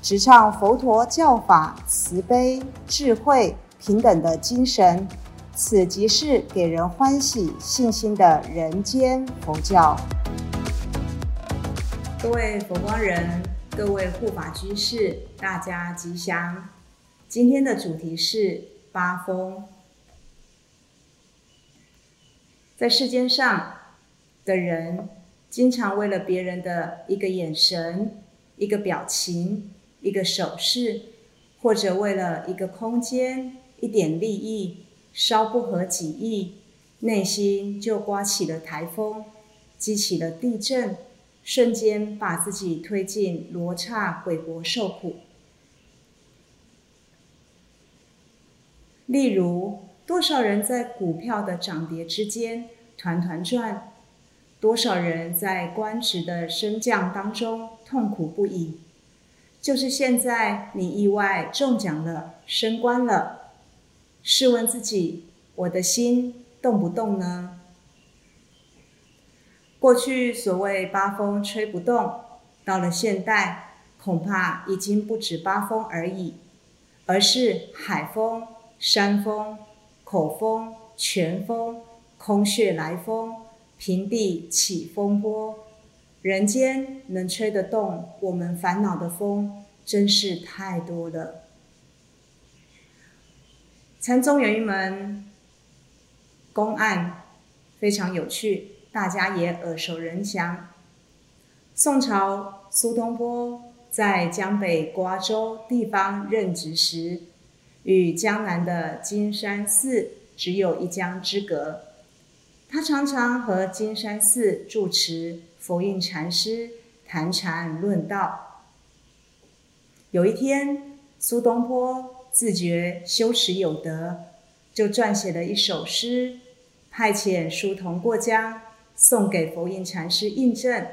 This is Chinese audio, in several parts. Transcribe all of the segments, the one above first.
直唱佛陀教法慈悲、智慧、平等的精神，此即是给人欢喜、信心的人间佛教。各位佛光人，各位护法居士，大家吉祥。今天的主题是八风。在世间上的人，经常为了别人的一个眼神、一个表情。一个手势，或者为了一个空间、一点利益，稍不合己意，内心就刮起了台风，激起了地震，瞬间把自己推进罗刹鬼国受苦。例如，多少人在股票的涨跌之间团团转，多少人在官职的升降当中痛苦不已。就是现在，你意外中奖了，升官了。试问自己，我的心动不动呢？过去所谓八风吹不动，到了现代，恐怕已经不止八风而已，而是海风、山风、口风、泉风、空穴来风、平地起风波。人间能吹得动我们烦恼的风，真是太多了。禅宗有一门公案非常有趣，大家也耳熟能详。宋朝苏东坡在江北瓜州地方任职时，与江南的金山寺只有一江之隔，他常常和金山寺住持。佛印禅师谈禅论道。有一天，苏东坡自觉修持有德，就撰写了一首诗，派遣书童过江，送给佛印禅师印证。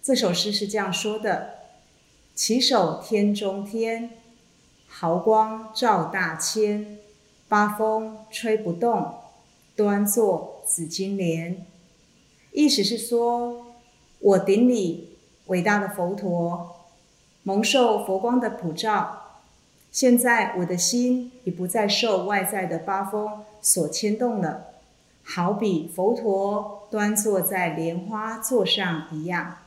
这首诗是这样说的：“起手天中天，毫光照大千，八风吹不动，端坐紫金莲。”意思是说，我顶礼伟大的佛陀，蒙受佛光的普照。现在我的心已不再受外在的八风所牵动了，好比佛陀端坐在莲花座上一样。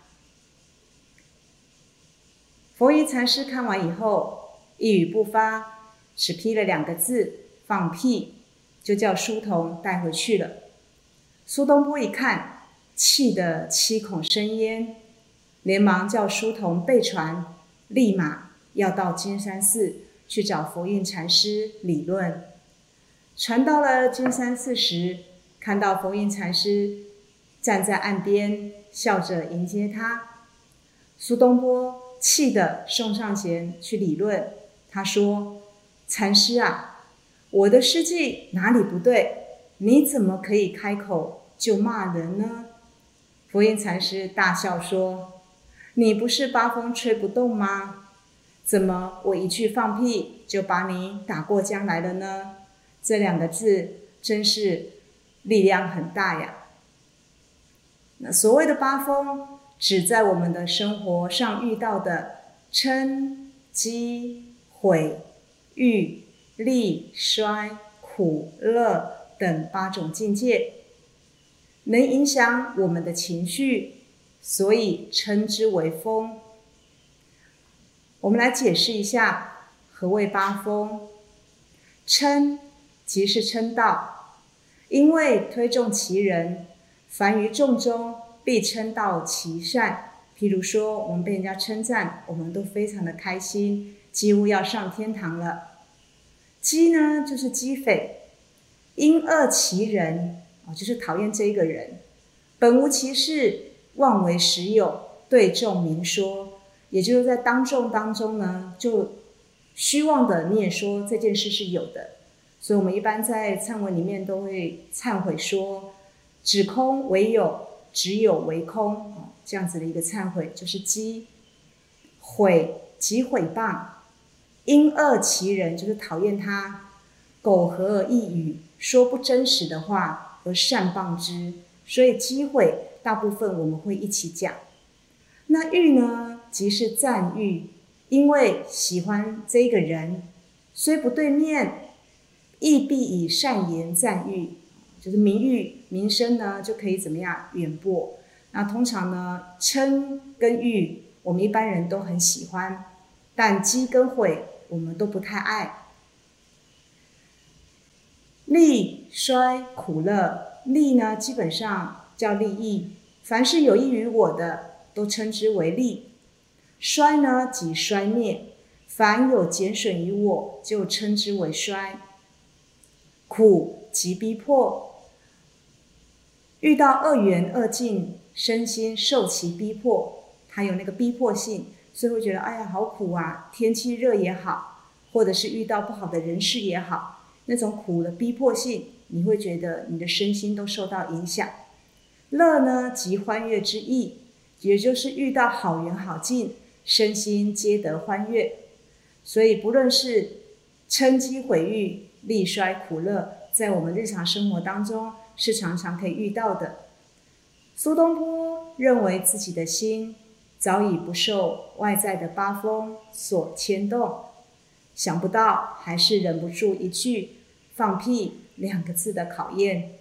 佛仪禅师看完以后，一语不发，只批了两个字：“放屁”，就叫书童带回去了。苏东坡一看。气得七孔生烟，连忙叫书童备船，立马要到金山寺去找佛印禅师理论。船到了金山寺时，看到佛印禅师站在岸边，笑着迎接他。苏东坡气得送上前去理论。他说：“禅师啊，我的诗句哪里不对？你怎么可以开口就骂人呢？”佛印禅师大笑说：“你不是八风吹不动吗？怎么我一句放屁就把你打过江来了呢？这两个字真是力量很大呀！那所谓的八风，指在我们的生活上遇到的嗔、积、毁、欲、利、衰、苦、乐等八种境界。”能影响我们的情绪，所以称之为风。我们来解释一下何谓八风。称即是称道，因为推重其人，凡于众中必称道其善。譬如说，我们被人家称赞，我们都非常的开心，几乎要上天堂了。讥呢，就是讥匪，因恶其人。就是讨厌这一个人，本无其事，妄为实有，对众明说，也就是在当众当中呢，就虚妄的念说这件事是有的。所以，我们一般在忏文里面都会忏悔说：“只空为有，只有为空。”这样子的一个忏悔，就是讥毁及毁谤，因恶其人，就是讨厌他，苟合而异语，说不真实的话而善谤之。所以，机会大部分我们会一起讲。那欲呢，即是赞誉，因为喜欢这个人，虽不对面。亦必以善言赞誉，就是名誉名声呢，就可以怎么样远播。那通常呢，称跟誉，我们一般人都很喜欢，但讥跟毁，我们都不太爱。利衰苦乐，利呢基本上叫利益，凡是有益于我的，都称之为利；衰呢即衰灭，凡有减损于我，就称之为衰。苦即逼迫，遇到恶缘恶境，身心受其逼迫，它有那个逼迫性，所以会觉得哎呀好苦啊！天气热也好，或者是遇到不好的人事也好，那种苦的逼迫性，你会觉得你的身心都受到影响。乐呢，即欢悦之意，也就是遇到好缘好境，身心皆得欢悦。所以不论是称机毁誉。利衰苦乐，在我们日常生活当中是常常可以遇到的。苏东坡认为自己的心早已不受外在的八风所牵动，想不到还是忍不住一句“放屁”两个字的考验，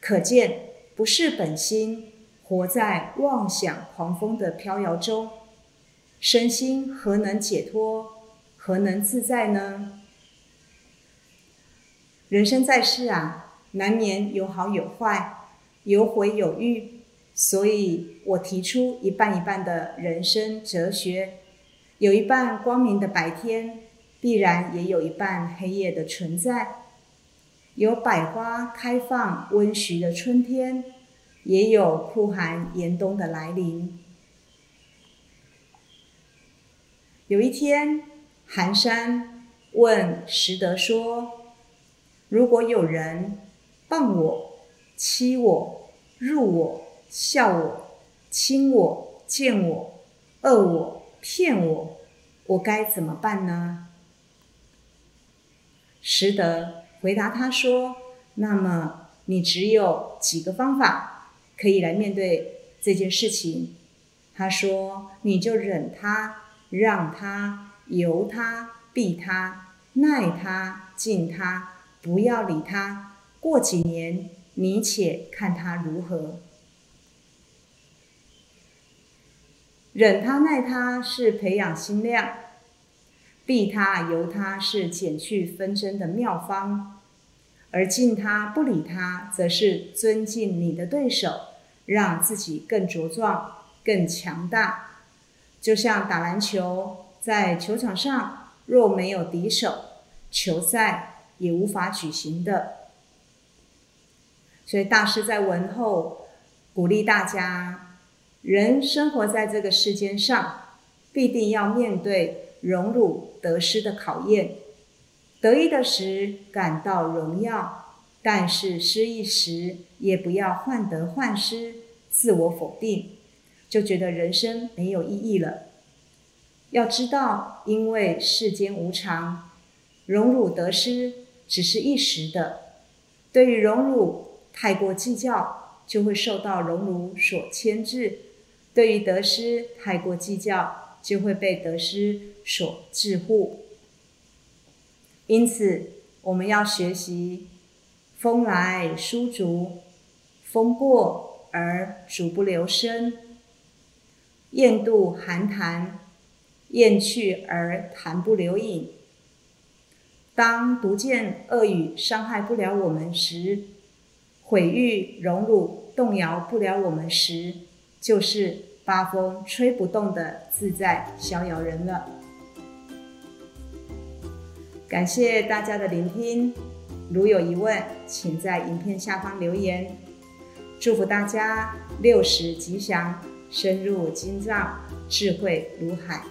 可见不是本心，活在妄想狂风的飘摇中，身心何能解脱，何能自在呢？人生在世啊，难免有好有坏，有悔有欲，所以我提出一半一半的人生哲学：有一半光明的白天，必然也有一半黑夜的存在；有百花开放温煦的春天，也有酷寒严冬的来临。有一天，寒山问拾得说。如果有人谤我、欺我、辱我、笑我、亲我、见我、恶我、骗我，我该怎么办呢？实德回答他说：“那么你只有几个方法可以来面对这件事情。”他说：“你就忍他、让他、由他、避他、耐他、敬他。”不要理他，过几年你且看他如何。忍他耐他是培养心量，避他由他是减去纷争的妙方，而敬他不理他，则是尊敬你的对手，让自己更茁壮、更强大。就像打篮球，在球场上若没有敌手，球赛。也无法举行的，所以大师在文后鼓励大家：人生活在这个世间上，必定要面对荣辱得失的考验。得意的时感到荣耀，但是失意时也不要患得患失、自我否定，就觉得人生没有意义了。要知道，因为世间无常，荣辱得失。只是一时的，对于荣辱太过计较，就会受到荣辱所牵制；对于得失太过计较，就会被得失所桎梏。因此，我们要学习“风来疏竹，风过而竹不留声；雁渡寒潭，雁去而潭不留影。”当读见恶语伤害不了我们时，毁誉荣辱动摇不了我们时，就是八风吹不动的自在逍遥人了。感谢大家的聆听，如有疑问，请在影片下方留言。祝福大家六十吉祥，深入经藏，智慧如海。